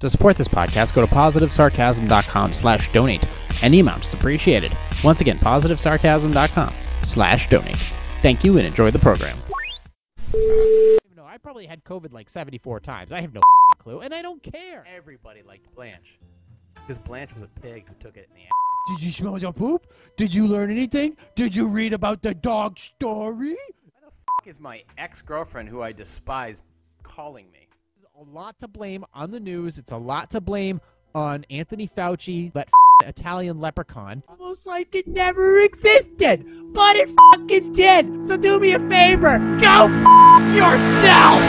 To support this podcast, go to positivesarcasm.com slash donate. Any amount is appreciated. Once again, positivesarcasm.com slash donate. Thank you and enjoy the program. No, I probably had COVID like 74 times. I have no clue, and I don't care. Everybody liked Blanche. Because Blanche was a pig who took it in the ass. Did you smell your poop? Did you learn anything? Did you read about the dog story? Why the f is my ex-girlfriend, who I despise, calling me? A lot to blame on the news. It's a lot to blame on Anthony Fauci, that Italian leprechaun. Almost like it never existed, but it fucking did. So do me a favor, go f- yourself.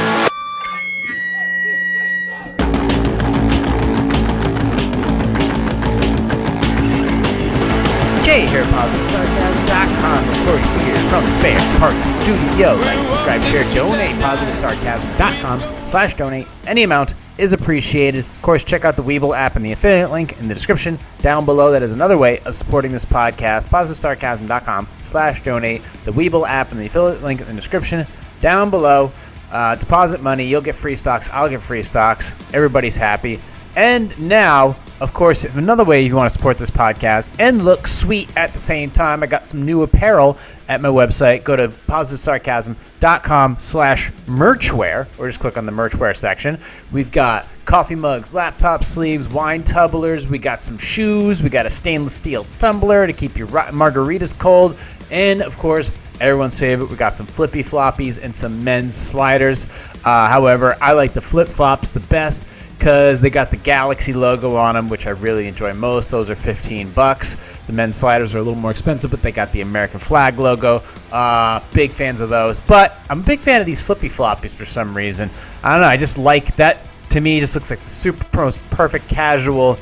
Studio. Like, subscribe, share, donate. PositiveSarcasm.com slash donate. Any amount is appreciated. Of course, check out the Webull app and the affiliate link in the description down below. That is another way of supporting this podcast. PositiveSarcasm.com slash donate. The Webull app and the affiliate link in the description down below. Uh, deposit money. You'll get free stocks. I'll get free stocks. Everybody's happy. And now, of course, if another way you want to support this podcast and look sweet at the same time, I got some new apparel at my website. Go to positivesarcasm.com slash merchwear, or just click on the merchwear section. We've got coffee mugs, laptop sleeves, wine tumblers. We got some shoes. We got a stainless steel tumbler to keep your margaritas cold. And, of course, everyone's favorite, we got some flippy floppies and some men's sliders. Uh, however, I like the flip flops the best because they got the Galaxy logo on them, which I really enjoy most. Those are 15 bucks. The men's sliders are a little more expensive, but they got the American flag logo. Uh, big fans of those. But I'm a big fan of these flippy floppies for some reason. I don't know. I just like that. To me, just looks like the super most perfect casual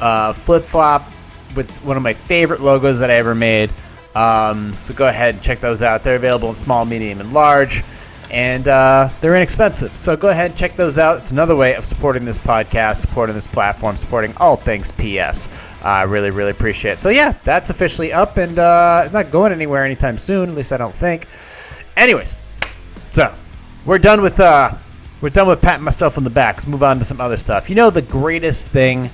uh, flip flop with one of my favorite logos that I ever made. Um, so go ahead and check those out. They're available in small, medium, and large and uh, they're inexpensive. So go ahead, and check those out. It's another way of supporting this podcast, supporting this platform, supporting all things PS. I uh, really, really appreciate it. So yeah, that's officially up and uh, not going anywhere anytime soon. At least I don't think. Anyways, so we're done with uh, we're done with patting myself on the back. Let's move on to some other stuff. You know, the greatest thing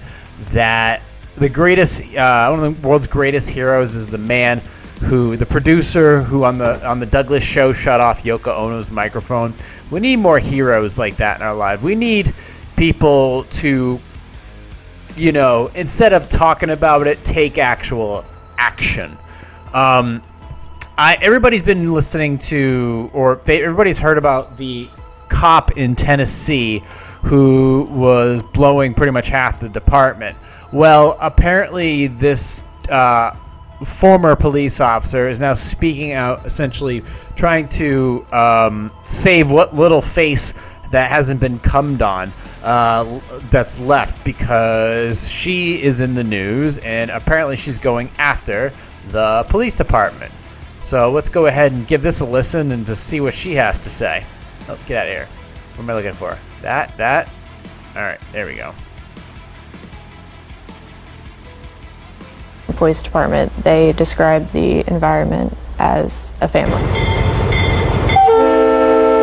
that the greatest uh, one of the world's greatest heroes is the man who the producer who on the on the Douglas show shut off Yoko Ono's microphone. We need more heroes like that in our life. We need people to you know, instead of talking about it, take actual action. Um, I everybody's been listening to or they, everybody's heard about the cop in Tennessee who was blowing pretty much half the department. Well, apparently this uh, former police officer is now speaking out, essentially trying to um, save what little face that hasn't been cummed on uh, that's left because she is in the news and apparently she's going after the police department. So let's go ahead and give this a listen and just see what she has to say. Oh, get out of here. What am I looking for? That, that. All right, there we go. Police department, they describe the environment as a family.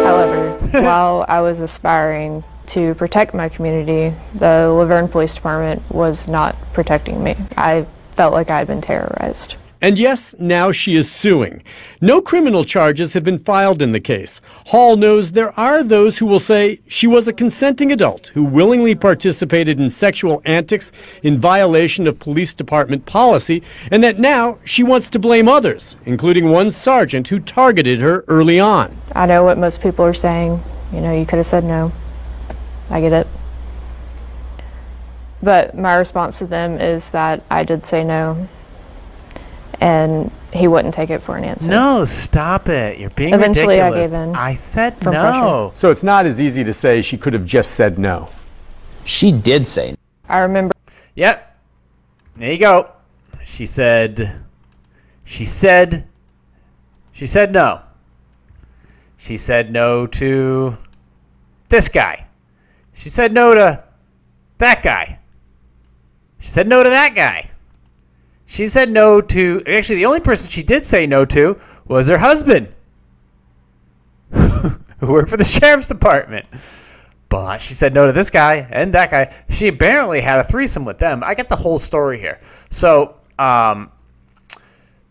However, while I was aspiring to protect my community, the La Vergne Police Department was not protecting me. I felt like I had been terrorized. And yes, now she is suing. No criminal charges have been filed in the case. Hall knows there are those who will say she was a consenting adult who willingly participated in sexual antics in violation of police department policy, and that now she wants to blame others, including one sergeant who targeted her early on. I know what most people are saying. You know, you could have said no. I get it. But my response to them is that I did say no and he wouldn't take it for an answer. No, stop it. You're being Eventually ridiculous. I gave in. I said no. pressure. So it's not as easy to say she could have just said no. She did say. No. I remember Yep. There you go. She said. She said. She said no. She said no to this guy. She said no to that guy. She said no to that guy. She said no to. Actually, the only person she did say no to was her husband, who worked for the sheriff's department. But she said no to this guy and that guy. She apparently had a threesome with them. I get the whole story here. So, um,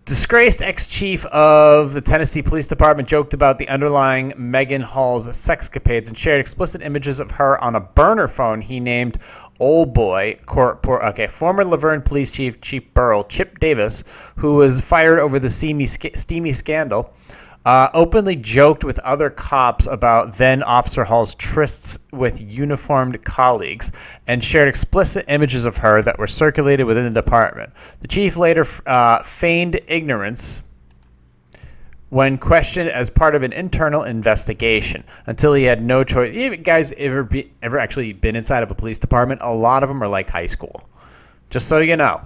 disgraced ex-chief of the Tennessee Police Department joked about the underlying Megan Hall's sexcapades and shared explicit images of her on a burner phone he named Old Boy. Okay, former La Vergne Police Chief Chief Burrell Chip Davis, who was fired over the steamy, steamy scandal uh, openly joked with other cops about then Officer Hall's trysts with uniformed colleagues and shared explicit images of her that were circulated within the department. The chief later uh, feigned ignorance when questioned as part of an internal investigation until he had no choice. You guys ever be, ever actually been inside of a police department? A lot of them are like high school. Just so you know.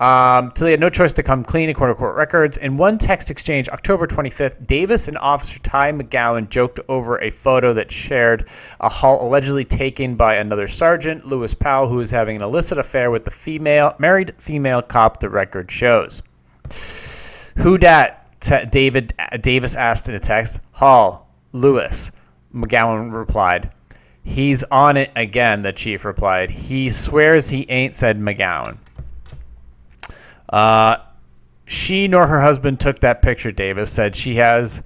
Um, so they had no choice to come clean according to court records. In one text exchange, October 25th, Davis and Officer Ty McGowan joked over a photo that shared a Hall allegedly taken by another sergeant, Lewis Powell, who was having an illicit affair with the female married female cop. The record shows. Who dat? T- David Davis asked in a text. Hall, Lewis. McGowan replied. He's on it again. The chief replied. He swears he ain't said McGowan. Uh, she nor her husband took that picture, Davis said. She has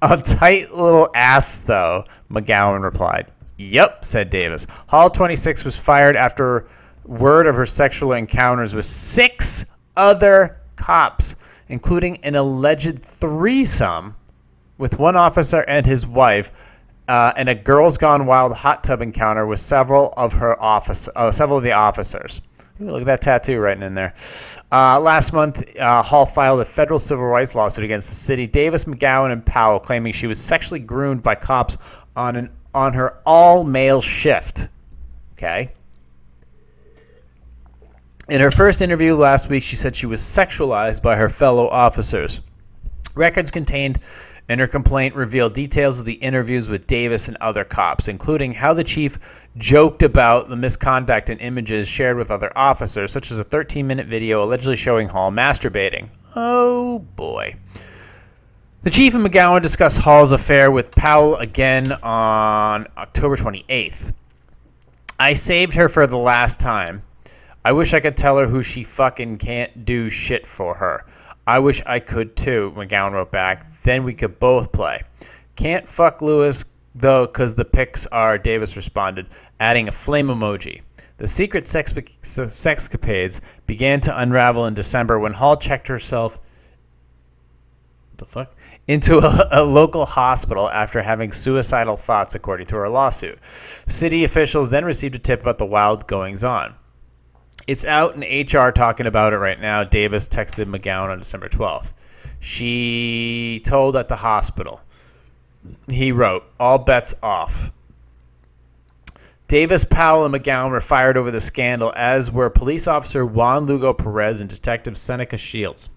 a tight little ass, though, McGowan replied. Yep, said Davis. Hall 26 was fired after word of her sexual encounters with six other cops, including an alleged threesome with one officer and his wife, uh, and a Girls Gone Wild hot tub encounter with several of her office, uh, several of the officers. Ooh, look at that tattoo right in there. Uh, last month, uh, Hall filed a federal civil rights lawsuit against the city. Davis, McGowan, and Powell claiming she was sexually groomed by cops on an on her all-male shift. Okay. In her first interview last week, she said she was sexualized by her fellow officers. Records contained in her complaint reveal details of the interviews with Davis and other cops, including how the chief joked about the misconduct and images shared with other officers, such as a 13 minute video allegedly showing Hall masturbating. Oh boy. The chief and McGowan discussed Hall's affair with Powell again on October 28th. I saved her for the last time. I wish I could tell her who she fucking can't do shit for her. I wish I could too, McGowan wrote back. Then we could both play. Can't fuck Lewis though, because the pics are, Davis responded, adding a flame emoji. The secret sex sexcapades began to unravel in December when Hall checked herself the fuck into a, a, local hospital after having suicidal thoughts, according to her lawsuit. City officials then received a tip about the wild goings on. It's out in HR talking about it right now. Davis texted McGowan on December 12th. She told at the hospital. He wrote, All bets off. Davis, Powell, and McGowan were fired over the scandal, as were police officer Juan Lugo Perez and Detective Seneca Shields.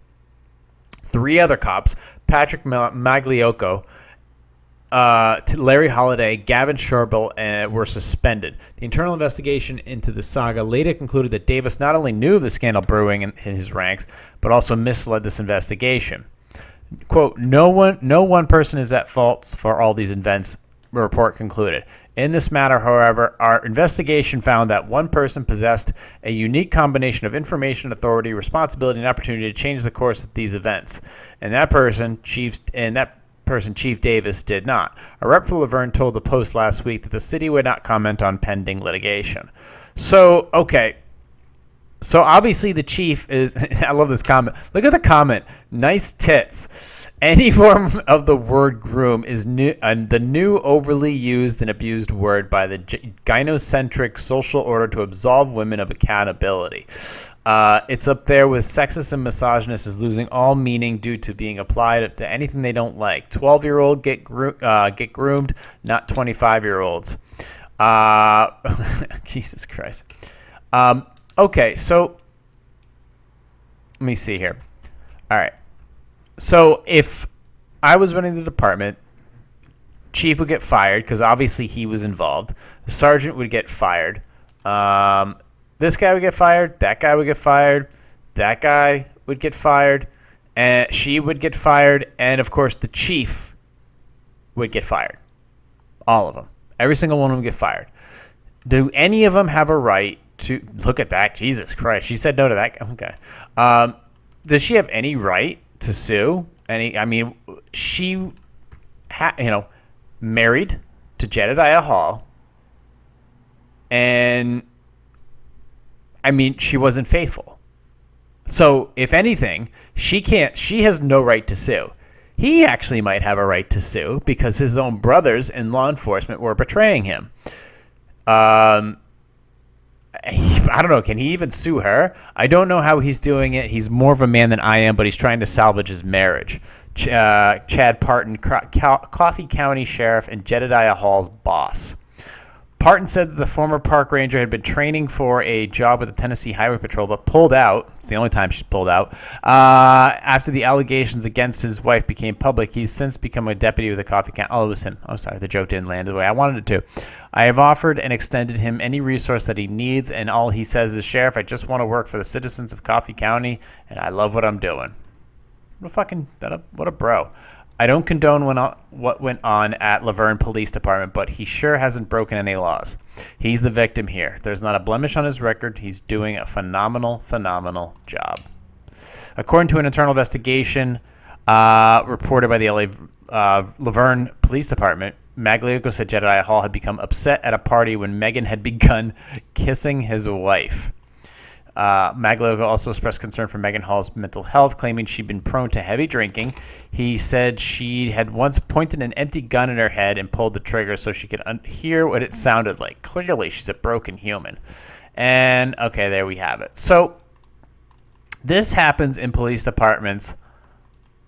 Three other cops, Patrick Magliocco, uh, Larry Holiday, Gavin Sherbill uh, were suspended. The internal investigation into the saga later concluded that Davis not only knew of the scandal brewing in, in his ranks, but also misled this investigation. "Quote: No one, no one person is at fault for all these events." The report concluded. In this matter, however, our investigation found that one person possessed a unique combination of information, authority, responsibility, and opportunity to change the course of these events. And that person, chief, and that person, Chief Davis, did not. A rep for La Vergne told the Post last week that the city would not comment on pending litigation. So, okay. So obviously the chief is. I love this comment. Look at the comment. Nice tits. Any form of the word groom is new, uh, the new overly used and abused word by the gynocentric social order to absolve women of accountability. Uh, it's up there with sexist and misogynist is losing all meaning due to being applied to anything they don't like. 12 year old get gro- uh, get groomed, not 25 year olds. Uh, Jesus Christ. Um, okay, so let me see here. All right. So if I was running the department, chief would get fired because obviously he was involved. The sergeant would get fired. Um, this guy would get fired. That guy would get fired. That guy would get fired. And she would get fired. And of course, the chief would get fired. All of them. Every single one of them get fired. Do any of them have a right to look at that? Jesus Christ, she said no to that. Okay. Um, does she have any right to sue? Any? I mean, she, ha, you know, married to Jedediah Hall, and I mean, she wasn't faithful. So, if anything, she can't. She has no right to sue. He actually might have a right to sue because his own brothers in law enforcement were betraying him. Um, I don't know. Can he even sue her? I don't know how he's doing it. He's more of a man than I am, but he's trying to salvage his marriage. Ch- uh, Chad Partin, Co- Co- Coffee County Sheriff, and Jedediah Hall's boss. Partin said that the former park ranger had been training for a job with the Tennessee Highway Patrol, but pulled out. It's the only time she's pulled out. Uh, after the allegations against his wife became public, he's since become a deputy with the Coffee County. Oh, it was him. I'm oh, sorry, the joke didn't land the way I wanted it to. I have offered and extended him any resource that he needs, and all he says is, Sheriff, I just want to work for the citizens of Coffee County, and I love what I'm doing. What a fucking, what a bro. I don't condone what went on at La Vergne Police Department, but he sure hasn't broken any laws. He's the victim here. There's not a blemish on his record. He's doing a phenomenal, phenomenal job. According to an internal investigation uh, reported by the LA uh, La Vergne Police Department, Magliocco said Jedediah Hall had become upset at a party when Megan had begun kissing his wife. Uh, also expressed concern for Megan Hall's mental health, claiming she'd been prone to heavy drinking. He said she had once pointed an empty gun at her head and pulled the trigger so she could un- hear what it sounded like. Clearly, she's a broken human. And okay, there we have it. So this happens in police departments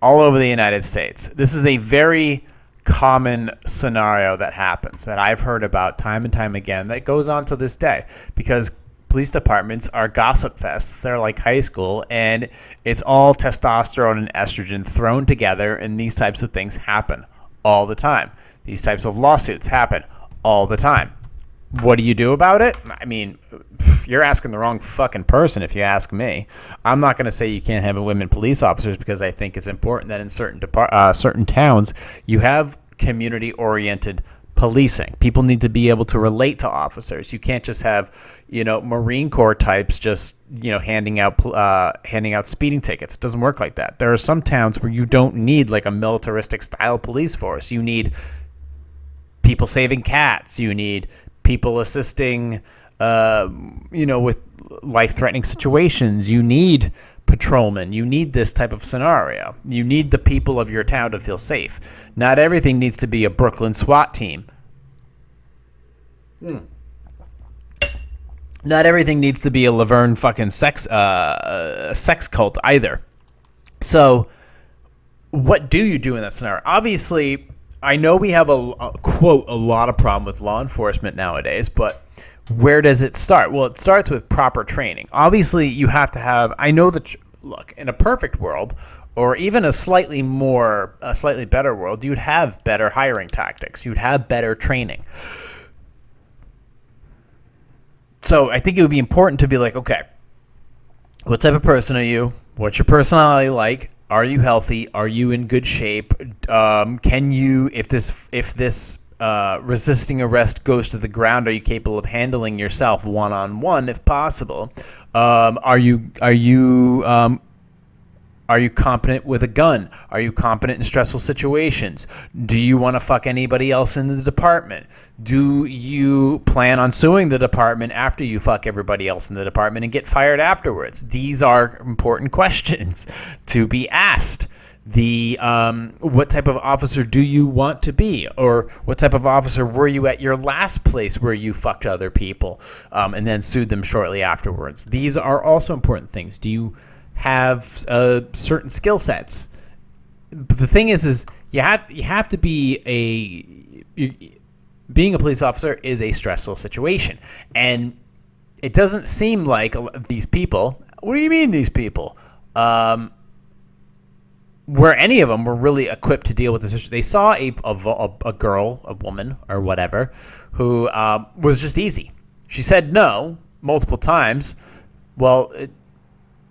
all over the United States. This is a very common scenario that happens that I've heard about time and time again that goes on to this day because police departments are gossip fests. They're like high school, and it's all testosterone and estrogen thrown together, and these types of things happen all the time. These types of lawsuits happen all the time. What do you do about it? I mean, you're asking the wrong fucking person if you ask me. I'm not going to say you can't have women police officers because I think it's important that in certain depart- uh, certain towns you have community-oriented policing. People need to be able to relate to officers. You can't just have, you know, Marine Corps types just, you know, handing out uh, handing out speeding tickets. It doesn't work like that. There are some towns where you don't need like a militaristic style police force. You need people saving cats. You need people assisting, uh, you know, with life-threatening situations. You need patrolman. You need this type of scenario. You need the people of your town to feel safe. Not everything needs to be a Brooklyn SWAT team. Hmm. Not everything needs to be a La Vergne fucking sex uh, sex cult either. So, what do you do in that scenario? Obviously, I know we have a, a quote a lot of problem with law enforcement nowadays, but where does it start? Well, it starts with proper training. Obviously, you have to have. I know that. Look, in a perfect world, or even a slightly more, a slightly better world, you'd have better hiring tactics. You'd have better training. So I think it would be important to be like, okay, what type of person are you? What's your personality like? Are you healthy? Are you in good shape? Um, can you, if this, if this uh, resisting arrest goes to the ground, are you capable of handling yourself one on one if possible? Um, are you are you um, are you competent with a gun? Are you competent in stressful situations? Do you want to fuck anybody else in the department? Do you plan on suing the department after you fuck everybody else in the department and get fired afterwards? These are important questions to be asked the um, what type of officer do you want to be, or what type of officer were you at your last place where you fucked other people um, and then sued them shortly afterwards. These are also important things. Do you have uh, certain skill sets? But the thing is, is you have you have to be a you, being a police officer is a stressful situation, and it doesn't seem like these people. What do you mean these people? Um, where any of them were really equipped to deal with this issue. They saw a, a, a girl, a woman, or whatever, who um, was just easy. She said no multiple times. Well, it,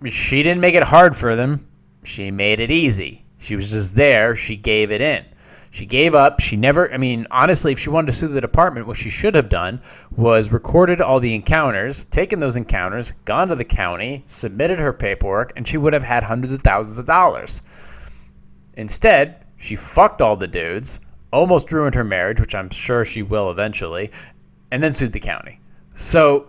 she didn't make it hard for them. She made it easy. She was just there. She gave it in. She gave up. She never, I mean, honestly, if she wanted to sue the department, what she should have done was recorded all the encounters, taken those encounters, gone to the county, submitted her paperwork, and she would have had hundreds of thousands of dollars. Instead, she fucked all the dudes, almost ruined her marriage, which I'm sure she will eventually, and then sued the county. So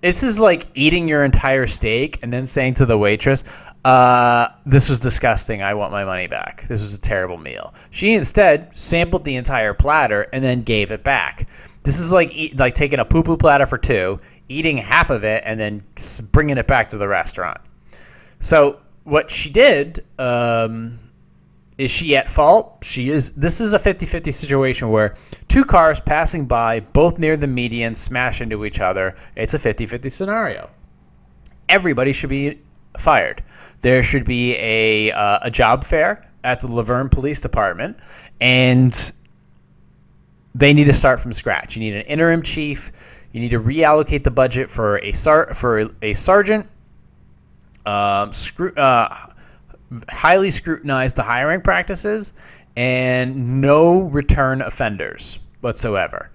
this is like eating your entire steak and then saying to the waitress, uh, this was disgusting. I want my money back. This was a terrible meal. She instead sampled the entire platter and then gave it back. This is like eat, like taking a poo poo platter for two, eating half of it, and then bringing it back to the restaurant. So what she did, um, is she at fault? She is. This is a 50-50 situation where two cars passing by, both near the median, smash into each other. It's a 50-50 scenario. Everybody should be fired. There should be a uh, a job fair at the La Vergne Police Department, and they need to start from scratch. You need an interim chief. You need to reallocate the budget for a sar- for a sergeant. Um, screw, uh, highly scrutinize the hiring practices and no return offenders whatsoever.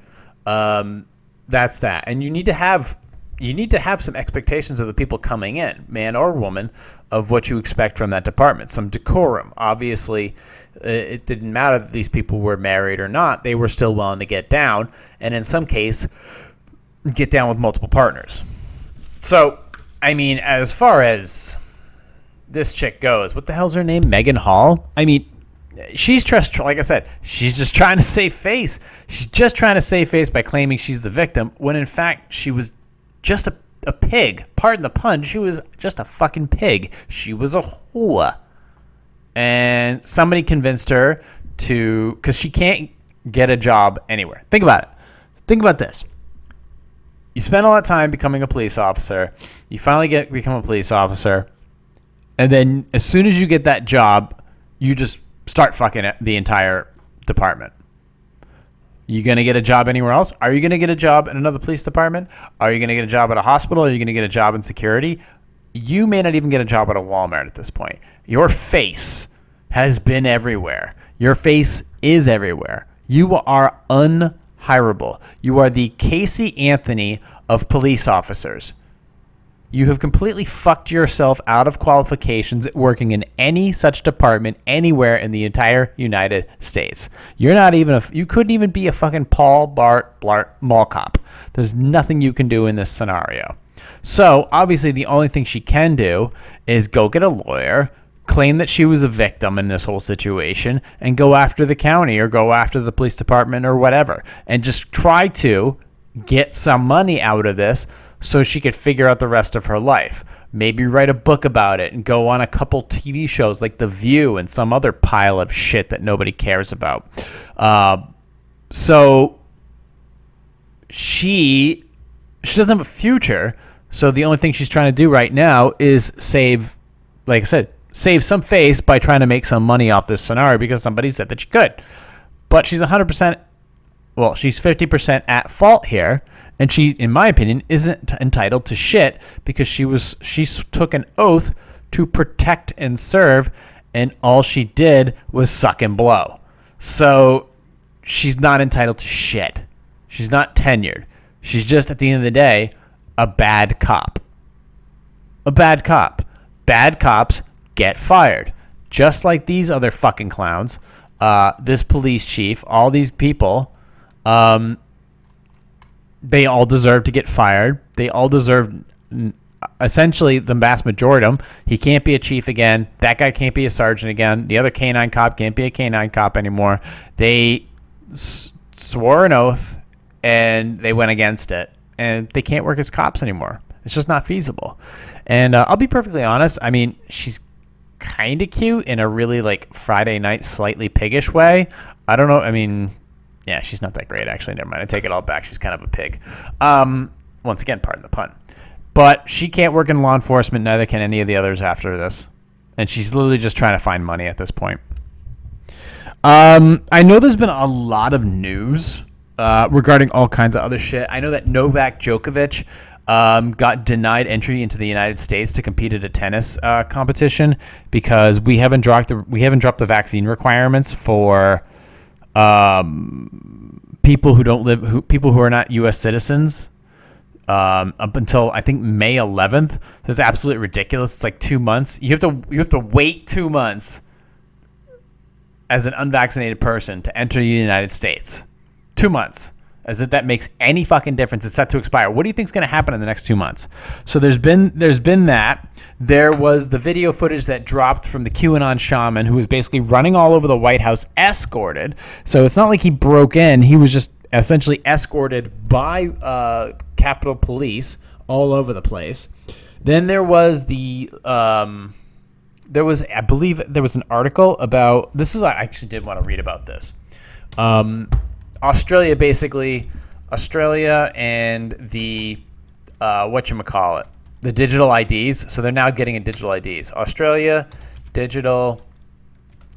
Um, that's that. And you need to have you need to have some expectations of the people coming in, man or woman, of what you expect from that department. Some decorum. Obviously, uh, it didn't matter that these people were married or not; they were still willing to get down, and in some case, get down with multiple partners. So, I mean, as far as this chick goes. What the hell's her name? Megan Hall? I mean, she's just like I said, she's just trying to save face. She's just trying to save face by claiming she's the victim when in fact she was just a, a pig. Pardon the pun. She was just a fucking pig. She was a whore. And somebody convinced her to because she can't get a job anywhere. Think about it. Think about this. You spend a lot of time becoming a police officer. You finally get become a police officer and then as soon as you get that job, you just start fucking the entire department. You gonna get a job anywhere else? Are you gonna get a job in another police department? Are you gonna get a job at a hospital? Are you gonna get a job in security? You may not even get a job at a Walmart at this point. Your face has been everywhere. Your face is everywhere. You are unhirable. You are the Casey Anthony of police officers. You have completely fucked yourself out of qualifications working in any such department anywhere in the entire United States. You're not even a, you couldn't even be a fucking Paul Bart Blart mall cop. There's nothing you can do in this scenario. So, obviously the only thing she can do is go get a lawyer, claim that she was a victim in this whole situation and go after the county or go after the police department or whatever and just try to get some money out of this so she could figure out the rest of her life. Maybe write a book about it and go on a couple TV shows like The View and some other pile of shit that nobody cares about. Uh, so she she doesn't have a future. So the only thing she's trying to do right now is save, like I said, save some face by trying to make some money off this scenario because somebody said that she could. But she's 100%, well, she's 50% at fault here and she, in my opinion, isn't entitled to shit because she was she took an oath to protect and serve, and all she did was suck and blow. So she's not entitled to shit. She's not tenured. She's just at the end of the day a bad cop. A bad cop. Bad cops get fired. Just like these other fucking clowns, uh, this police chief, all these people, um, they all deserve to get fired. They all deserve essentially the vast majority of them. He can't be a chief again. That guy can't be a sergeant again. The other canine cop can't be a canine cop anymore. They s- swore an oath and they went against it, and they can't work as cops anymore. It's just not feasible. And uh, I'll be perfectly honest. I mean, she's kind of cute in a really like Friday night, slightly piggish way. I don't know. I mean, yeah, she's not that great actually. Never mind. I take it all back. She's kind of a pig. Um, once again, pardon the pun. But she can't work in law enforcement. Neither can any of the others after this. And she's literally just trying to find money at this point. Um, I know there's been a lot of news uh, regarding all kinds of other shit. I know that Novak Djokovic um, got denied entry into the United States to compete at a tennis uh, competition because we haven't dropped the we haven't dropped the vaccine requirements for um, people who don't live, who, people who are not U.S. citizens, um, up until I think May 11th. So it's absolutely ridiculous. It's like two months. You have to you have to wait two months as an unvaccinated person to enter the United States. Two months. As if that makes any fucking difference. It's set to expire. What do you think is going to happen in the next two months? So there's been there's been that. There was the video footage that dropped from the QAnon shaman who was basically running all over the White House escorted. So it's not like he broke in. He was just essentially escorted by uh, Capitol Police all over the place. Then there was the um, there was I believe there was an article about this is I actually did want to read about this. Um, Australia basically Australia and the uh, what you call it the digital IDs. So they're now getting a digital IDs. Australia digital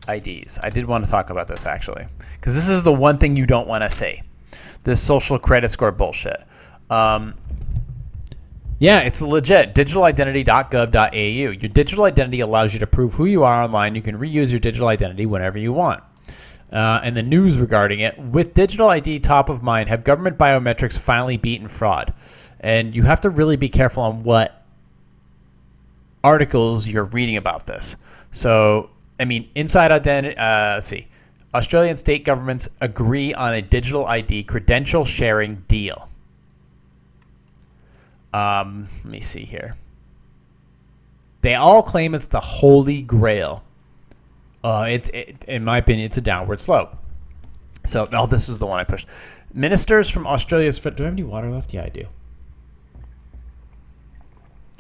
IDs. I did want to talk about this actually because this is the one thing you don't want to see. This social credit score bullshit. Um, yeah, it's legit. Digitalidentity.gov.au. Your digital identity allows you to prove who you are online. You can reuse your digital identity whenever you want. Uh, and the news regarding it with digital ID top of mind, have government biometrics finally beaten fraud? And you have to really be careful on what articles you're reading about this. So, I mean, inside identity. Uh, let's see. Australian state governments agree on a digital ID credential sharing deal. Um, let me see here. They all claim it's the holy grail. Uh, it's it, in my opinion, it's a downward slope. So, oh, this is the one I pushed. Ministers from Australia's. Do I have any water left? Yeah, I do.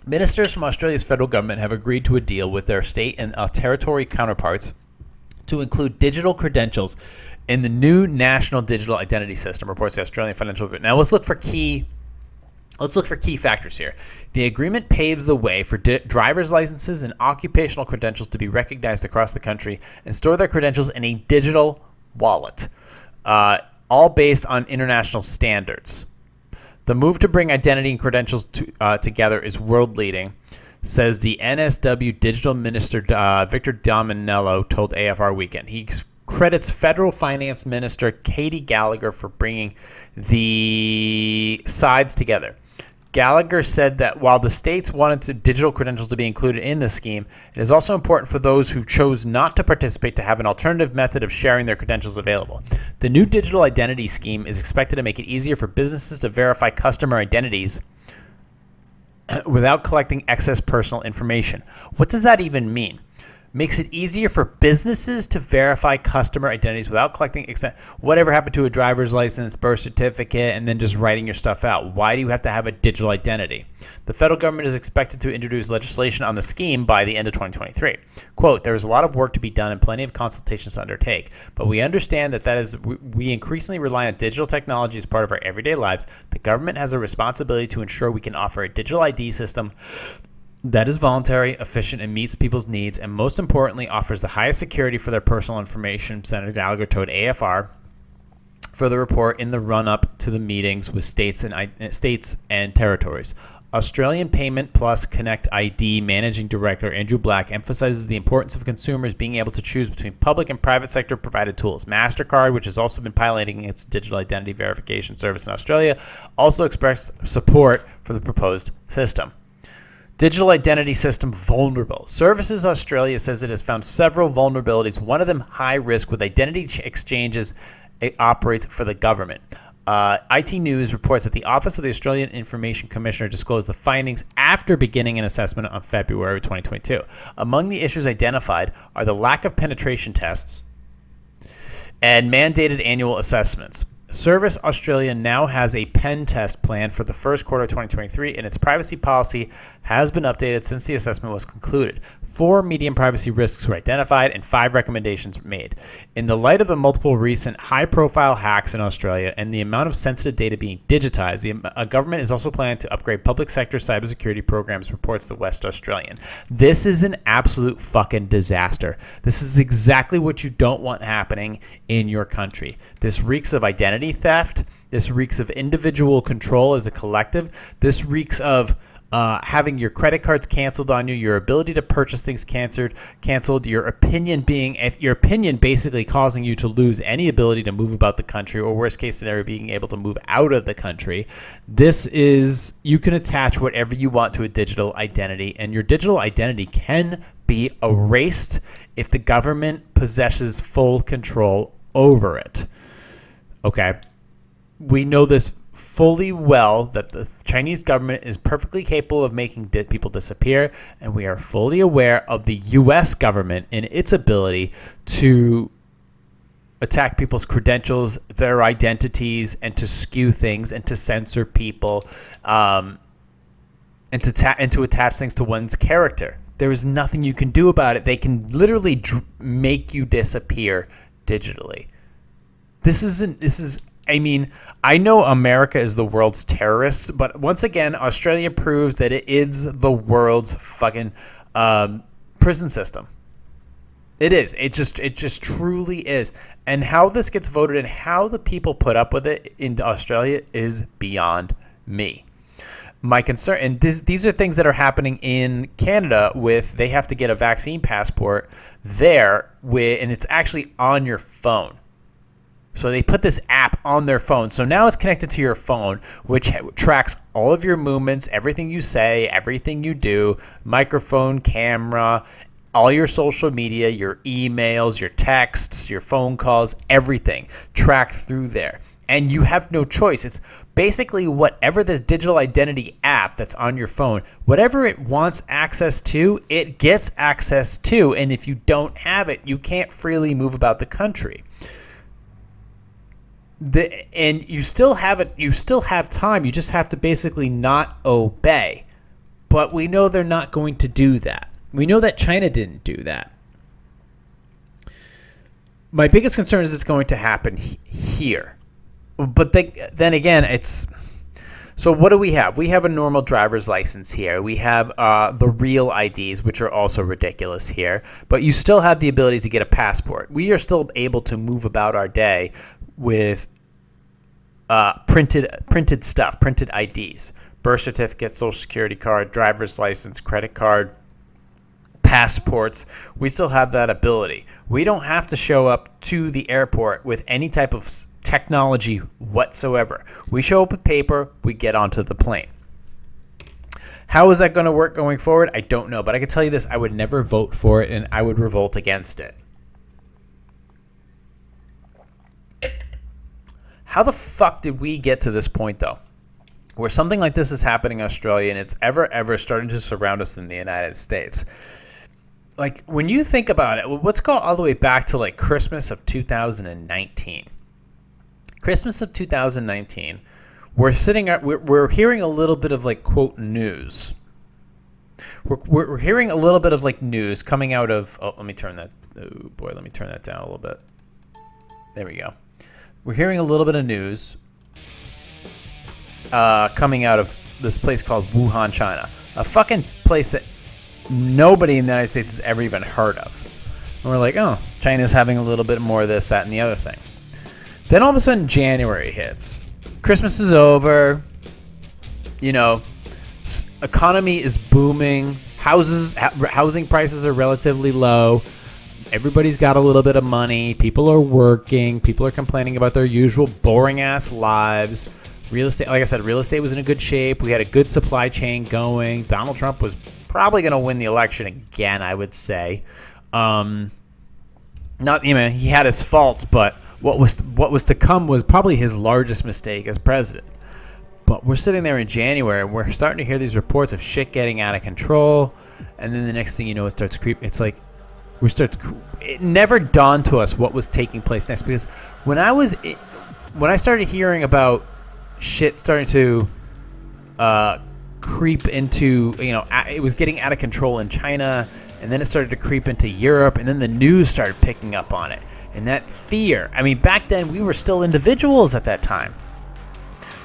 Ministers from Australia's federal government have agreed to a deal with their state and uh, territory counterparts to include digital credentials in the new national digital identity system, reports the Australian Financial. Review. Now let's look for key Let's look for key factors here. The agreement paves the way for di- driver's licenses and occupational credentials to be recognized across the country and store their credentials in a digital wallet, uh, all based on international standards. The move to bring identity and credentials to, uh, together is world leading, says the NSW digital minister uh, Victor Dominello told AFR Weekend. He credits federal finance minister Katy Gallagher for bringing the sides together. Gallagher said that while the states wanted digital credentials to be included in the scheme, it is also important for those who chose not to participate to have an alternative method of sharing their credentials available. The new digital identity scheme is expected to make it easier for businesses to verify customer identities without collecting excess personal information. What does that even mean? Makes it easier for businesses to verify customer identities without collecting whatever happened to a driver's license, birth certificate, and then just writing your stuff out. Why do you have to have a digital identity? The federal government is expected to introduce legislation on the scheme by the end of 2023. Quote, there is a lot of work to be done and plenty of consultations to undertake, but we understand that that is we increasingly rely on digital technology as part of our everyday lives. The government has a responsibility to ensure we can offer a digital ID system that is voluntary, efficient, and meets people's needs, and most importantly, offers the highest security for their personal information, Senator Gallagher told AFR for the report in the run-up to the meetings with states and states and territories. Australian Payment Plus Connect ID Managing Director Andrew Black emphasizes the importance of consumers being able to choose between public and private sector provided tools. MasterCard, which has also been piloting its digital identity verification service in Australia, also expressed support for the proposed system. Digital identity system vulnerable. Services Australia says it has found several vulnerabilities, one of them high risk with identity exchanges it operates for the government. Uh, IT News reports that the Office of the Australian Information Commissioner disclosed the findings after beginning an assessment on February 2022. Among the issues identified are the lack of penetration tests and mandated annual assessments. Service Australia now has a pen test plan for the first quarter of 2023, and its privacy policy has been updated since the assessment was concluded. Four medium privacy risks were identified and five recommendations made. In the light of the multiple recent high profile hacks in Australia and the amount of sensitive data being digitized, the government is also planning to upgrade public sector cybersecurity programs, reports the West Australian. This is an absolute fucking disaster. This is exactly what you don't want happening in your country. This reeks of identity theft. This reeks of individual control as a collective. This reeks of uh, having your credit cards canceled on you, your ability to purchase things canceled, canceled, your opinion being, your opinion basically causing you to lose any ability to move about the country, or worst case scenario, being able to move out of the country. This is you can attach whatever you want to a digital identity, and your digital identity can be erased if the government possesses full control over it. Okay, we know this fully well that the Chinese government is perfectly capable of making di- people disappear, and we are fully aware of the U.S. government and its ability to attack people's credentials, their identities, and to skew things and to censor people, um, and to ta- and to attach things to one's character. There is nothing you can do about it. They can literally dr- make you disappear digitally. This isn't. This is I mean, I know America is the world's terrorists, but once again, Australia proves that it is the world's fucking um, prison system. It is. It just it just truly is. And how this gets voted and how the people put up with it in Australia is beyond me. My concern and this, these are things that are happening in Canada with they have to get a vaccine passport there with and it's actually on your phone. So they put this app on their phone. So now it's connected to your phone, which tracks all of your movements, everything you say, everything you do, microphone, camera, all your social media, your emails, your texts, your phone calls, everything tracked through there. And you have no choice. It's basically whatever this digital identity app that's on your phone, whatever it wants access to, it gets access to. And if you don't have it, you can't freely move about the country the and you still have it you still have time you just have to basically not obey but we know they're not going to do that we know that china didn't do that my biggest concern is it's going to happen here but they, then again it's so what do we have? We have a normal driver's license here. We have uh, the real IDs, which are also ridiculous here. But you still have the ability to get a passport. We are still able to move about our day with uh, printed printed stuff, printed IDs, birth certificate, social security card, driver's license, credit card, passports. We still have that ability. We don't have to show up to the airport with any type of technology whatsoever. We show up with paper, we get onto the plane. How is that going to work going forward? I don't know, but I can tell you this: I would never vote for it, and I would revolt against it. How the fuck did we get to this point, though? Where something like this is happening in Australia and it's ever, ever starting to surround us in the United States. Like, when you think about it, let's go all the way back to like Christmas of 2019. Christmas of 2019, we're sitting we're, we're hearing a little bit of like, quote, news. We're, we're, we're hearing a little bit of like news coming out of, oh, let me turn that, oh boy, let me turn that down a little bit. There we go we're hearing a little bit of news uh, coming out of this place called Wuhan, China, a fucking place that nobody in the United States has ever even heard of. And we're like, oh, China's having a little bit more of this, that, and the other thing. Then all of a sudden, January hits. Christmas is over. You know, economy is booming. Houses, housing prices are relatively low everybody's got a little bit of money. People are working. People are complaining about their usual boring ass lives. Real estate, like I said, real estate was in a good shape. We had a good supply chain going. Donald Trump was probably going to win the election again, I would say. Um, not, you know, he had his faults, but what was what was to come was probably his largest mistake as president. But we're sitting there in January and we're starting to hear these reports of shit getting out of control, and then the next thing you know, it starts creeping. It's like we start to, it never dawned to us what was taking place next because when I was when I started hearing about shit starting to uh, creep into you know it was getting out of control in China and then it started to creep into Europe and then the news started picking up on it. And that fear I mean back then we were still individuals at that time.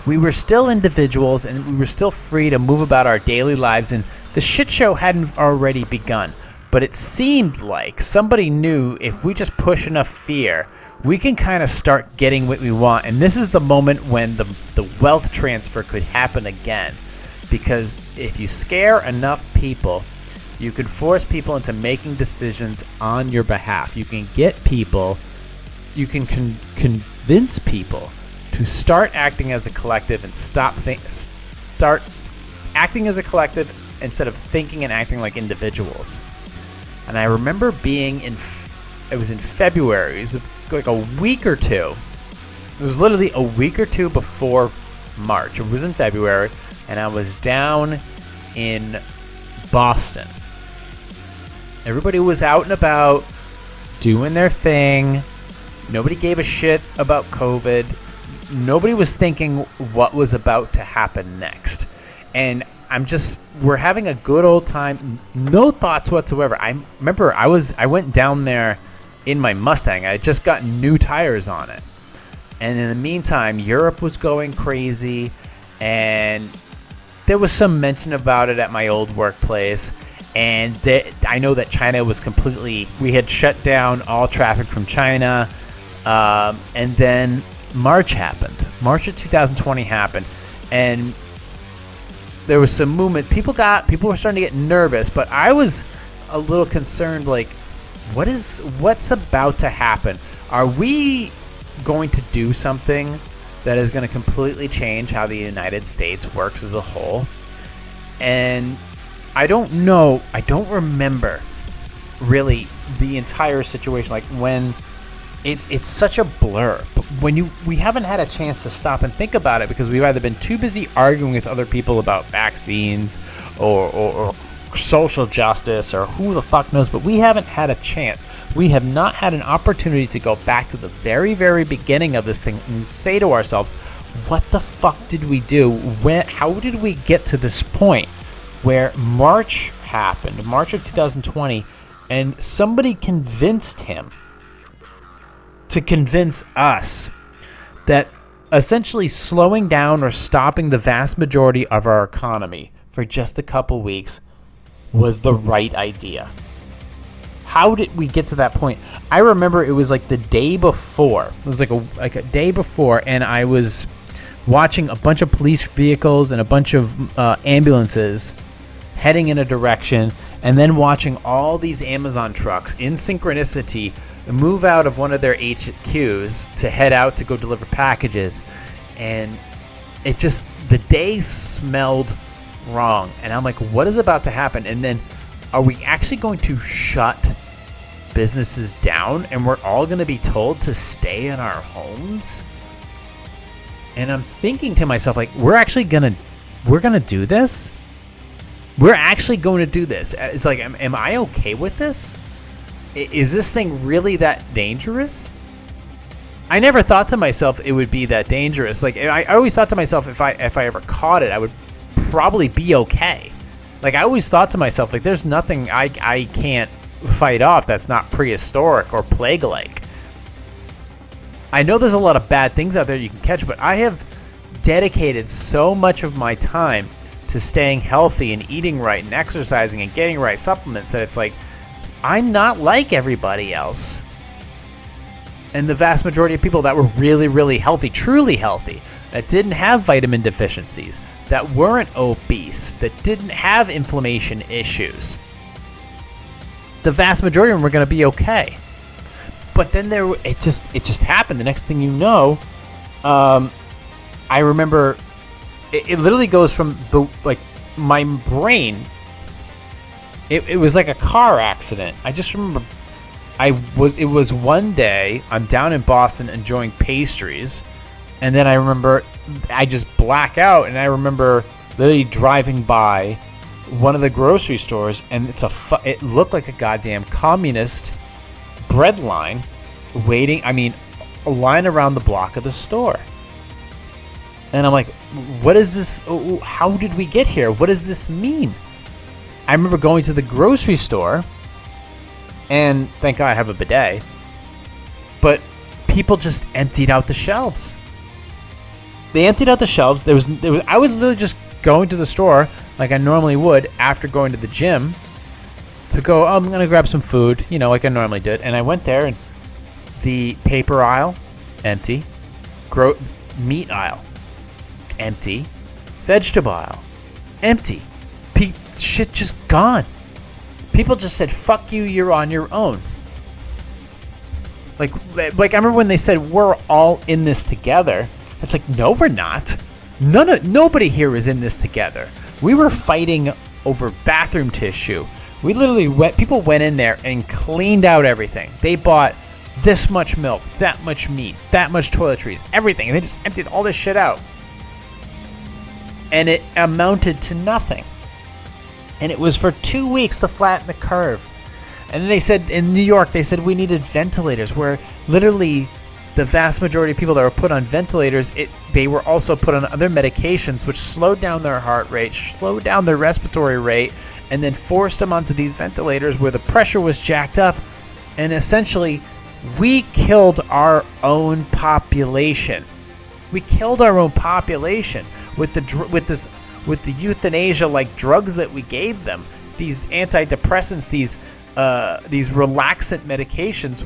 We were still individuals and we were still free to move about our daily lives and the shit show hadn't already begun but it seemed like somebody knew if we just push enough fear, we can kind of start getting what we want. And this is the moment when the, the wealth transfer could happen again. because if you scare enough people, you can force people into making decisions on your behalf. You can get people, you can con- convince people to start acting as a collective and stop think start acting as a collective instead of thinking and acting like individuals. And I remember being in it was in February. It was like a week or two. It was literally a week or two before March. It was in February, and I was down in Boston. Everybody was out and about, doing their thing. Nobody gave a shit about COVID. Nobody was thinking what was about to happen next. And I'm just we're having a good old time. No thoughts whatsoever. I remember I was I went down there in my Mustang. I had just gotten new tires on it. And in the meantime, Europe was going crazy and there was some mention about it at my old workplace and I know that China was completely we had shut down all traffic from China um, and then March happened. March of 2020 happened and there was some movement. People got people were starting to get nervous, but I was a little concerned. Like, what is what's about to happen? Are we going to do something that is going to completely change how the United States works as a whole? And I don't know. I don't remember really the entire situation. Like when it's it's such a blur. But when you we haven't had a chance to stop and think about it because we've either been too busy arguing with other people about vaccines or, or, or social justice or who the fuck knows, but we haven't had a chance. We have not had an opportunity to go back to the very, very beginning of this thing and say to ourselves, what the fuck did we do? When, how did we get to this point where March happened, March of 2020, and somebody convinced him to convince us that essentially slowing down or stopping the vast majority of our economy for just a couple weeks was the right idea. How did we get to that point? I remember it was like the day before. It was like a like a day before, and I was watching a bunch of police vehicles and a bunch of uh, ambulances heading in a direction, and then watching all these Amazon trucks in synchronicity move out of one of their HQs to head out to go deliver packages, and it just the day smelled wrong, and I'm like, what is about to happen? And then, are we actually going to shut businesses down, and we're all going to be told to stay in our homes? And I'm thinking to myself, like, we're actually gonna we're gonna do this. We're actually going to do this. Uh, it's like, am, am I okay with this? is this thing really that dangerous? I never thought to myself it would be that dangerous. Like I, I always thought to myself if I if I ever caught it, I would probably be okay. Like I always thought to myself like there's nothing I I can't fight off that's not prehistoric or plague-like. I know there's a lot of bad things out there you can catch, but I have dedicated so much of my time to staying healthy and eating right and exercising and getting right supplements that it's like I'm not like everybody else. And the vast majority of people that were really, really healthy, truly healthy, that didn't have vitamin deficiencies, that weren't obese, that didn't have inflammation issues, the vast majority of them were going to be okay. But then there, it just, it just happened. The next thing you know, um, I remember, it, it literally goes from the like my brain it, it was like a car accident. I just remember I was it was one day I'm down in Boston enjoying pastries, and then I remember I just black out, and I remember literally driving by one of the grocery stores, and it's a fu- it looked like a goddamn communist bread line, waiting. I mean, a line around the block of the store. And I'm like, what is this? Oh, oh, how did we get here? What does this mean? I remember going to the grocery store, and thank God I have a bidet, but people just emptied out the shelves. They emptied out the shelves. There was, there was I was literally just going to the store like I normally would after going to the gym to go, oh, I'm going to grab some food, you know, like I normally did. And I went there, and the paper aisle, empty. Gro- meat aisle, empty. Vegetable empty. Pe- shit just gone. People just said, "Fuck you, you're on your own." Like, eh, like I remember when they said we're all in this together. It's like, no, we're not. None of nobody here is in this together. We were fighting over bathroom tissue. We literally went. People went in there and cleaned out everything. They bought this much milk, that much meat, that much toiletries, everything, and they just emptied all this shit out. And it amounted to nothing. And it was for two weeks to flatten the curve. And then they said in New York, they said we needed ventilators, where literally the vast majority of people that were put on ventilators, it, they were also put on other medications, which slowed down their heart rate, slowed down their respiratory rate, and then forced them onto these ventilators where the pressure was jacked up. And essentially, we killed our own population. We killed our own population with the with this with the euthanasia like drugs that we gave them. These antidepressants, these uh, these relaxant medications,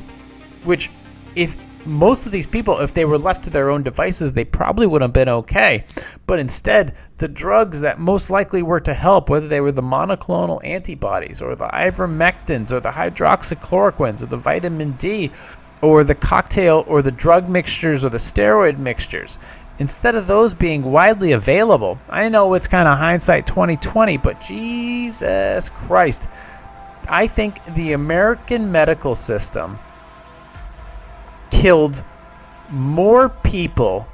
which if most of these people, if they were left to their own devices, they probably would have been okay. But instead, the drugs that most likely were to help, whether they were the monoclonal antibodies or the ivermectins or the hydroxychloroquines or the vitamin D or the cocktail or the drug mixtures or the steroid mixtures, instead of those being widely available, I know it's kind of hindsight 2020, but Jesus Christ. I think the American medical system killed more people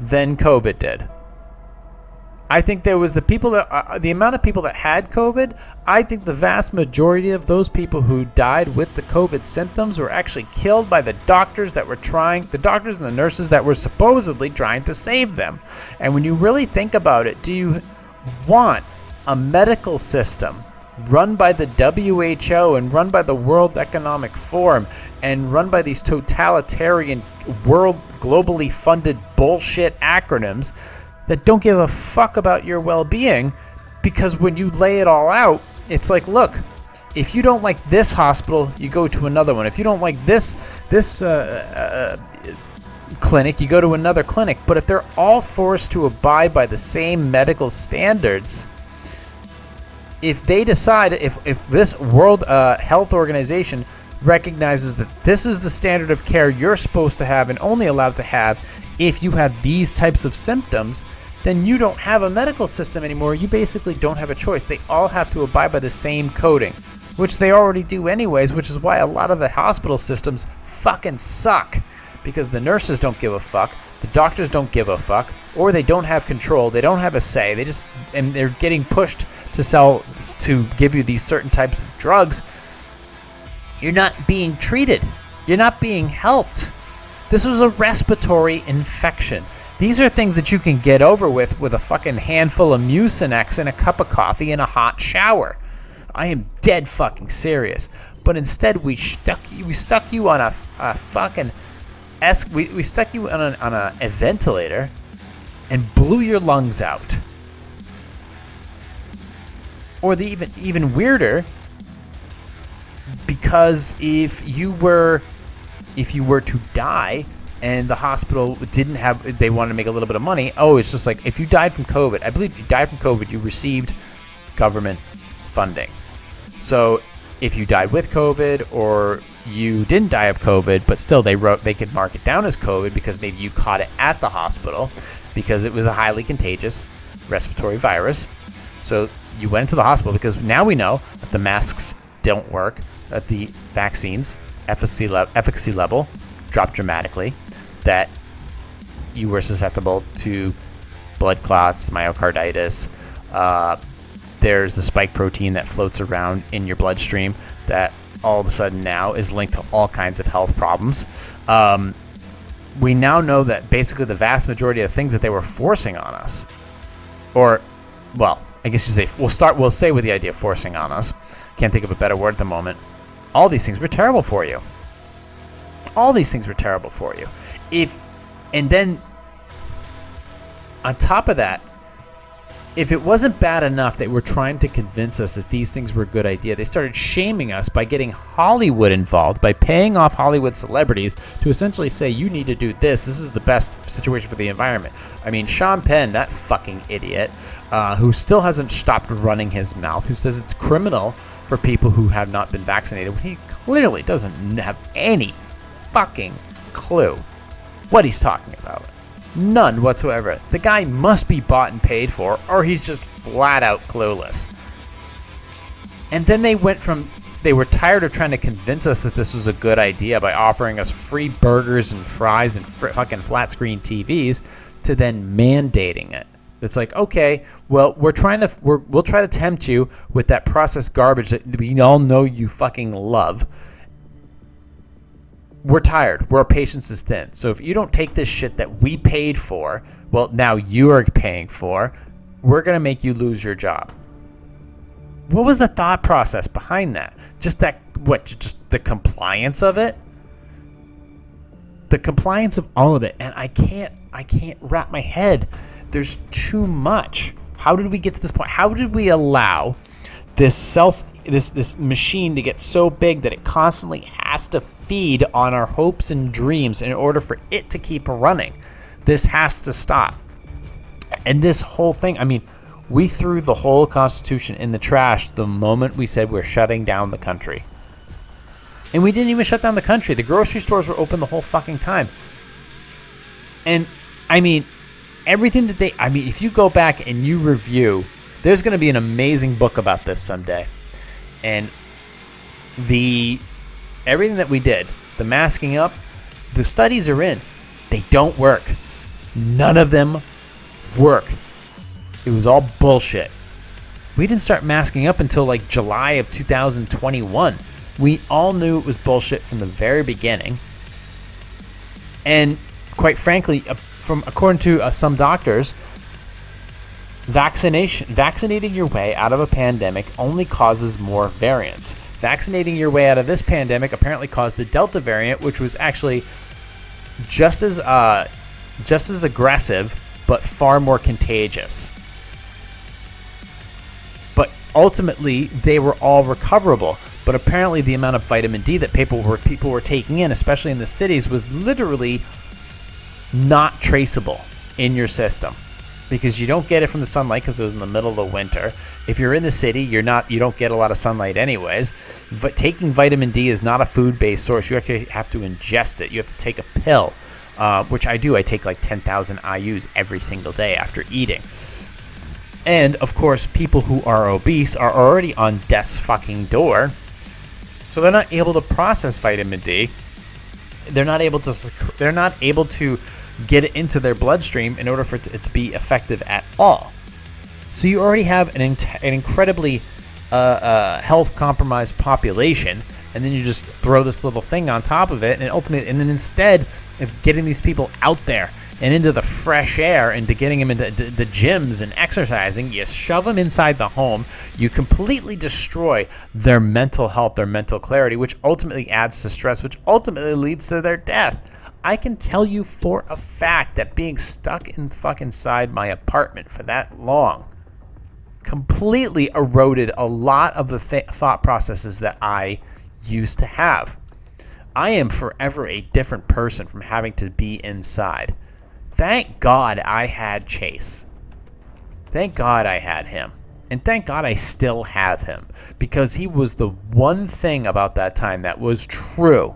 than COVID did. I think there was the people that uh, the amount of people that had COVID. I think the vast majority of those people who died with the COVID symptoms were actually killed by the doctors that were trying, the doctors and the nurses that were supposedly trying to save them. And when you really think about it, do you want a medical system run by the WHO and run by the World Economic Forum and run by these totalitarian world globally funded bullshit acronyms that don't give a fuck about your well-being because when you lay it all out it's like look if you don't like this hospital you go to another one. If you don't like this this uh, uh, clinic you go to another clinic. But if they're all forced to abide by the same medical standards if they decide if, if this world uh, health organization recognizes that this is the standard of care you're supposed to have and only allowed to have if you have these types of symptoms, then you don't have a medical system anymore. You basically don't have a choice. They all have to abide by the same coding, which they already do anyways, which is why a lot of the hospital systems fucking suck because the nurses don't give a fuck, the doctors don't give a fuck, or they don't have control, they don't have a say. They just and they're getting pushed to sell to give you these certain types of drugs. You're not being treated. You're not being helped. This was a respiratory infection. These are things that you can get over with with a fucking handful of Mucinex and a cup of coffee and a hot shower. I am dead fucking serious. But instead, we stuck you, we stuck you on a, a fucking es- we, we stuck you on a, on a, a ventilator and blew your lungs out. Or the even even weirder, because if you were if you were to die and the hospital didn't have they wanted to make a little bit of money. Oh it's just like if you died from covid i believe if you died from covid you received government funding. So if you died with covid or you didn't die of covid but still they wrote they could mark it down as covid because maybe you caught it at the hospital because it was a highly contagious respiratory virus. So you went into the hospital because now we know that the masks don't work that the vaccines efficacy, efficacy level dropped dramatically, that you were susceptible to blood clots, myocarditis. Uh, there's a spike protein that floats around in your bloodstream that all of a sudden now is linked to all kinds of health problems. Um, we now know that basically the vast majority of things that they were forcing on us, or, well, I guess you say we'll start. We'll say with the idea of forcing on us. Can't think of a better word at the moment all these things were terrible for you. All these things were terrible for you. If and then on top of that, if it wasn't bad enough that we're trying to convince us that these things were a good idea, they started shaming us by getting Hollywood involved, by paying off Hollywood celebrities to essentially say, you need to do this. This is the best situation for the environment. I mean, Sean Penn, that fucking idiot, uh, who still hasn't stopped running his mouth, who says it's criminal for people who have not been vaccinated, when he clearly doesn't have any fucking clue what he's talking about. None whatsoever. The guy must be bought and paid for, or he's just flat out clueless. And then they went from they were tired of trying to convince us that this was a good idea by offering us free burgers and fries and fr- fucking flat screen TVs to then mandating it. It's like, okay, well, we're trying to we're, we'll try to tempt you with that processed garbage that we all know you fucking love we're tired. Our patience is thin. So if you don't take this shit that we paid for, well, now you are paying for, we're going to make you lose your job. What was the thought process behind that? Just that, what, just the compliance of it? The compliance of all of it. And I can't, I can't wrap my head. There's too much. How did we get to this point? How did we allow this self this this machine to get so big that it constantly has to feed on our hopes and dreams in order for it to keep running. This has to stop. And this whole thing, I mean, we threw the whole Constitution in the trash the moment we said we're shutting down the country. And we didn't even shut down the country. The grocery stores were open the whole fucking time. And I mean, everything that they, I mean, if you go back and you review, there's going to be an amazing book about this someday and the everything that we did, the masking up, the studies are in. They don't work. None of them work. It was all bullshit. We didn't start masking up until like July of 2021. We all knew it was bullshit from the very beginning. And quite frankly, uh, from according to uh, some doctors, Vaccination, vaccinating your way out of a pandemic only causes more variants. Vaccinating your way out of this pandemic apparently caused the Delta variant, which was actually just as uh, just as aggressive, but far more contagious. But ultimately, they were all recoverable. But apparently, the amount of vitamin D that people were people were taking in, especially in the cities, was literally not traceable in your system because you don't get it from the sunlight because it was in the middle of the winter. If you're in the city, you're not you don't get a lot of sunlight anyways. But taking vitamin D is not a food-based source. You actually have to ingest it. You have to take a pill, uh, which I do. I take like 10,000 IU's every single day after eating. And of course, people who are obese are already on death's fucking door, so they're not able to process vitamin D. They're not able to. They're not able to get it into their bloodstream in order for it to, be effective at all. So you already have an, an incredibly uh, uh, health compromised population, and then you just throw this little thing on top of it, and ultimately, and then instead of getting these people out there and into the fresh air and to getting them into the gyms and exercising, you shove them inside the home. You completely destroy their mental health, their mental clarity, which ultimately adds to stress, which ultimately leads to their death. I can tell you for a fact that being stuck in fucking inside my apartment for that long completely eroded a lot of the th- thought processes that I used to have. I am forever a different person from having to be inside. Thank God I had Chase. Thank God I had him. And thank God I still have him because he was the one thing about that time that was true.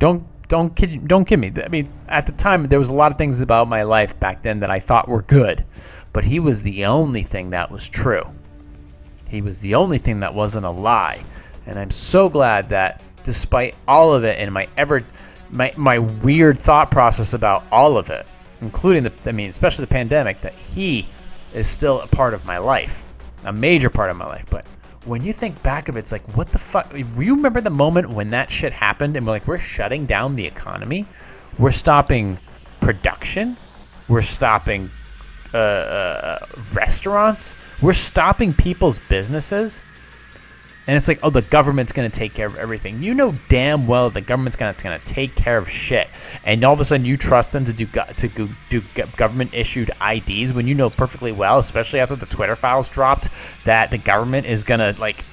Don't don't kid, don't kid me. I mean, at the time there was a lot of things about my life back then that I thought were good, but he was the only thing that was true. He was the only thing that wasn't a lie, and I'm so glad that despite all of it and my ever my my weird thought process about all of it, including the I mean, especially the pandemic, that he is still a part of my life, a major part of my life, but when you think back of it, it's like, what the fuck? You remember the moment when that shit happened and we're like, we're shutting down the economy? We're stopping production? We're stopping uh, uh, restaurants? We're stopping people's businesses? And it's like, oh, the government's going to take care of everything. You know damn well the government's going to take care of shit. And all of a sudden you trust them to do to do government issued IDs when you know perfectly well, especially after the Twitter files dropped, that the government is going to like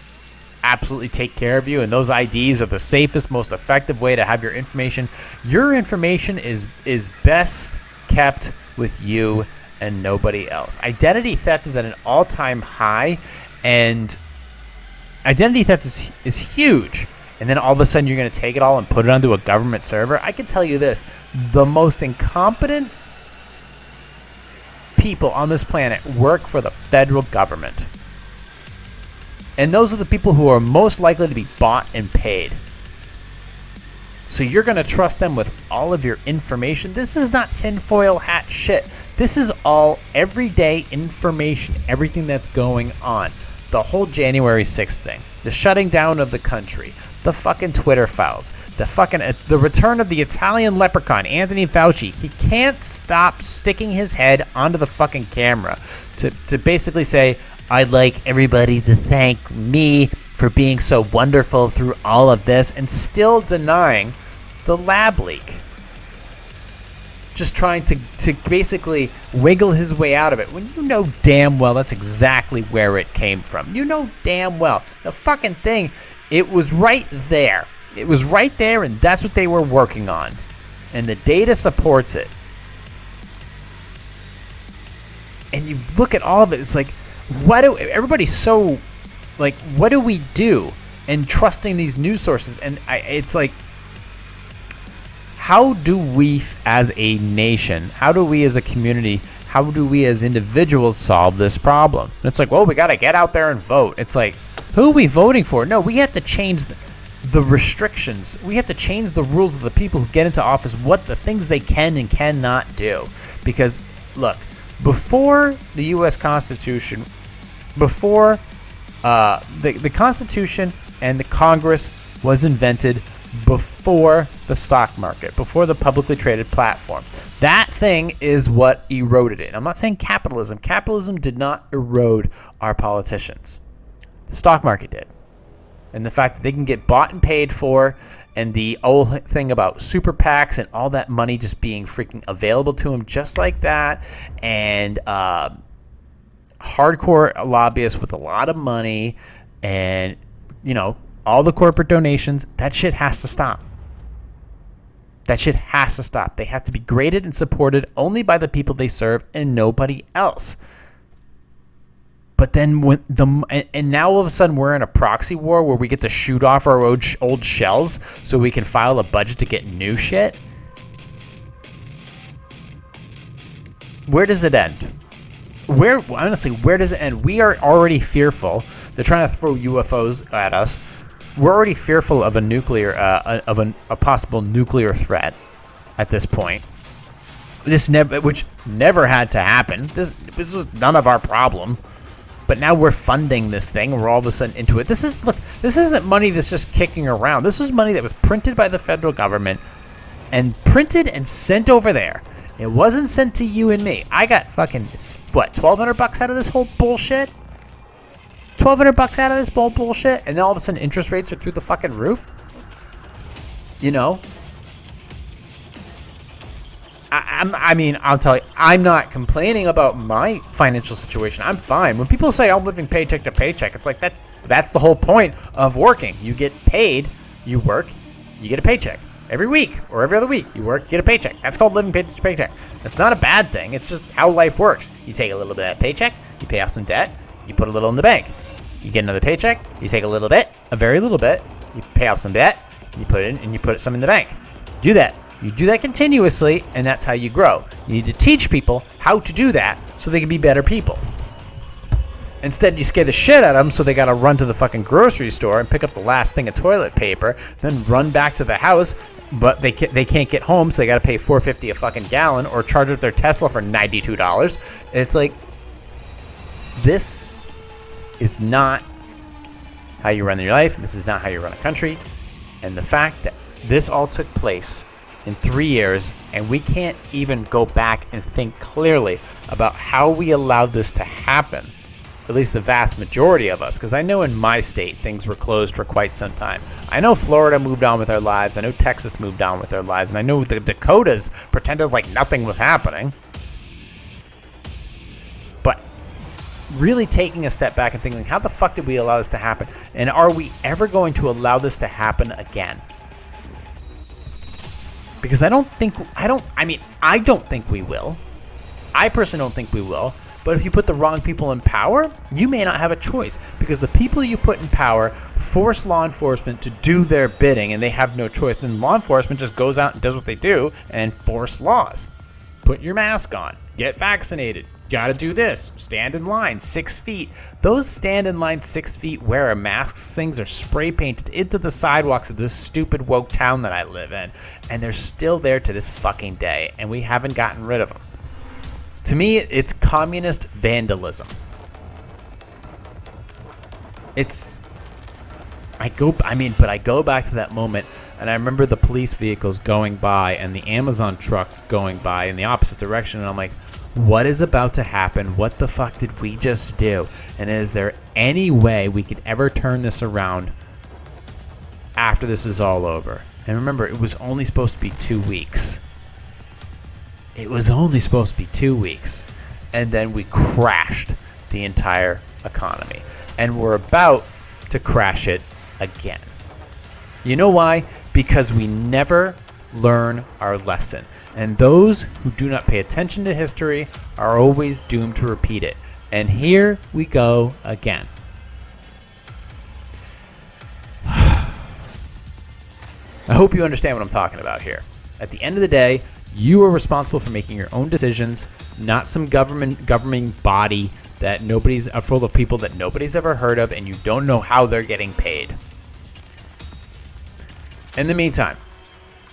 absolutely take care of you and those IDs are the safest most effective way to have your information your information is is best kept with you and nobody else identity theft is at an all-time high and identity theft is, is huge. And then all of a sudden you're going to take it all and put it onto a government server. I can tell you this the most incompetent people on this planet work for the federal government. And those are the people who are most likely to be bought and paid. So you're going to trust them with all of your information. This is not tinfoil hat shit. This is all everyday information everything that's going on the whole January 6th thing, the shutting down of the country, the fucking Twitter files, the fucking uh, the return of the Italian leprechaun, Anthony Fauci. He can't stop sticking his head onto the fucking camera to to basically say, "I'd like everybody to thank me for being so wonderful through all of this," and still denying the lab leak just trying to, to basically wiggle his way out of it when you know damn well that's exactly where it came from. You know damn well. The fucking thing, it was right there. It was right there, and that's what they were working on. And the data supports it. And you look at all of it, it's like, what do everybody's so like, what do we do? And trusting these news sources, and I, it's like how do we as a nation, how do we as a community, how do we as individuals solve this problem? And it's like, well, we got to get out there and vote. It's like, who are we voting for? No, we have to change the, restrictions. We have to change the rules of the people who get into office, what the things they can and cannot do. Because, look, before the U.S. Constitution, before uh, the, the Constitution and the Congress was invented, before the stock market, before the publicly traded platform. That thing is what eroded it. I'm not saying capitalism. Capitalism did not erode our politicians. The stock market did. And the fact that they can get bought and paid for, and the old thing about super PACs and all that money just being freaking available to them just like that, and uh, hardcore lobbyists with a lot of money, and you know all the corporate donations, that shit has to stop. That shit has to stop. They have to be graded and supported only by the people they serve and nobody else. But then when the and now all of a sudden we're in a proxy war where we get to shoot off our old, old shells so we can file a budget to get new shit. Where does it end? Where honestly, where does it end? We are already fearful. They're trying to throw UFOs at us we're already fearful of a nuclear uh, of a, a, possible nuclear threat at this point. This never, which never had to happen. This this was none of our problem. But now we're funding this thing. We're all of a sudden into it. This is look. This isn't money that's just kicking around. This is money that was printed by the federal government and printed and sent over there. It wasn't sent to you and me. I got fucking what, twelve hundred bucks out of this whole bullshit. 1200 bucks out of this bull bullshit, and then all of a sudden interest rates are through the fucking roof. You know, I, I mean, I'll tell you, I'm not complaining about my financial situation. I'm fine. When people say I'm living paycheck to paycheck, it's like that's that's the whole point of working. You get paid, you work, you get a paycheck every week or every other week. You work, you get a paycheck. That's called living paycheck to paycheck. That's not a bad thing. It's just how life works. You take a little bit of that paycheck, you pay off some debt, you put a little in the bank. You get another paycheck, you take a little bit, a very little bit, you pay off some debt, you put it in, and you put some in the bank. Do that. You do that continuously, and that's how you grow. You need to teach people how to do that so they can be better people. Instead, you scare the shit out of them so they got to run to the fucking grocery store and pick up the last thing of toilet paper, then run back to the house, but they can't, they can't get home, so they got to pay 4.50 a fucking gallon or charge up their Tesla for $92. It's like this is not how you run your life. This is not how you run a country. And the fact that this all took place in three years, and we can't even go back and think clearly about how we allowed this to happen. at least the vast majority of us, because I know in my state things were closed for quite some time. I know Florida moved on with their lives. I know Texas moved on with their lives. And I know the Dakotas pretended like nothing was happening. Really taking a step back and thinking, how the fuck did we allow this to happen? And are we ever going to allow this to happen again? Because I don't think, I don't, I mean, I don't think we will. I personally don't think we will. But if you put the wrong people in power, you may not have a choice because the people you put in power force law enforcement to do their bidding and they have no choice. Then law enforcement just goes out and does what they do and enforce laws. Put your mask on, get vaccinated, gotta do this, stand in line six feet. Those stand in line six feet, wear masks things are spray painted into the sidewalks of this stupid woke town that I live in, and they're still there to this fucking day, and we haven't gotten rid of them. To me, it's communist vandalism. It's I go I mean, but I go back to that moment and I remember the police vehicles going by and the Amazon trucks going by in the opposite direction and I'm like, what is about to happen? What the fuck did we just do? And is there any way we could ever turn this around after this is all over? And remember, it was only supposed to be 2 weeks. It was only supposed to be 2 weeks. And then we crashed the entire economy. And we're about to crash it again. You know why? Because we never learn our lesson. And those who do not pay attention to history are always doomed to repeat it. And here we go again. I hope you understand what I'm talking about here. At the end of the day, you are responsible for making your own decisions, not some government governing body that nobody's uh, full of people that nobody's ever heard of and you don't know how they're getting paid. In the meantime,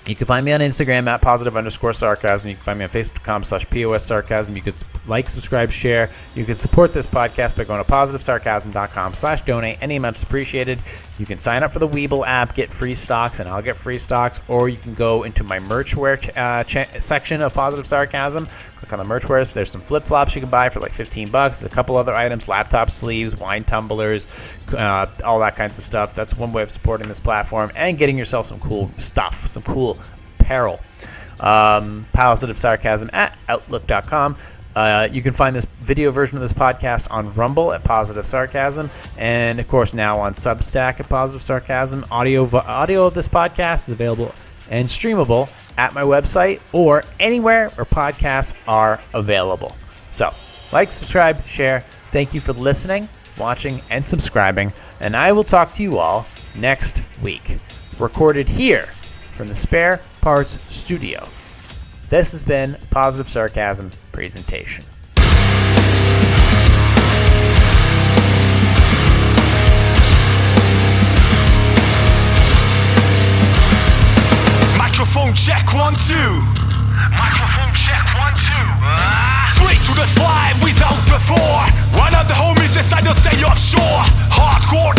you can find me on Instagram at positive underscore sarcasm. You can find me on Facebook.com slash POS sarcasm. You could like, subscribe, share. You can support this podcast by going to positivesarcasm.com slash donate. Any amount's appreciated. You can sign up for the Webull app, get free stocks, and I'll get free stocks. Or you can go into my merchware ch- uh, section of Positive Sarcasm. Click on the merchwares. There's some flip flops you can buy for like 15 bucks. There's a couple other items, laptop sleeves, wine tumblers, uh, all that kinds of stuff. That's one way of supporting this platform and getting yourself some cool stuff, some cool apparel. Um, positive sarcasm at outlook.com. Uh, you can find this video version of this podcast on Rumble at Positive Sarcasm, and of course now on Substack at Positive Sarcasm. Audio audio of this podcast is available and streamable at my website or anywhere where podcasts are available. So, like, subscribe, share. Thank you for listening, watching, and subscribing, and I will talk to you all next week. Recorded here from the Spare Parts Studio. This has been Positive Sarcasm presentation. To stay offshore. Hardcore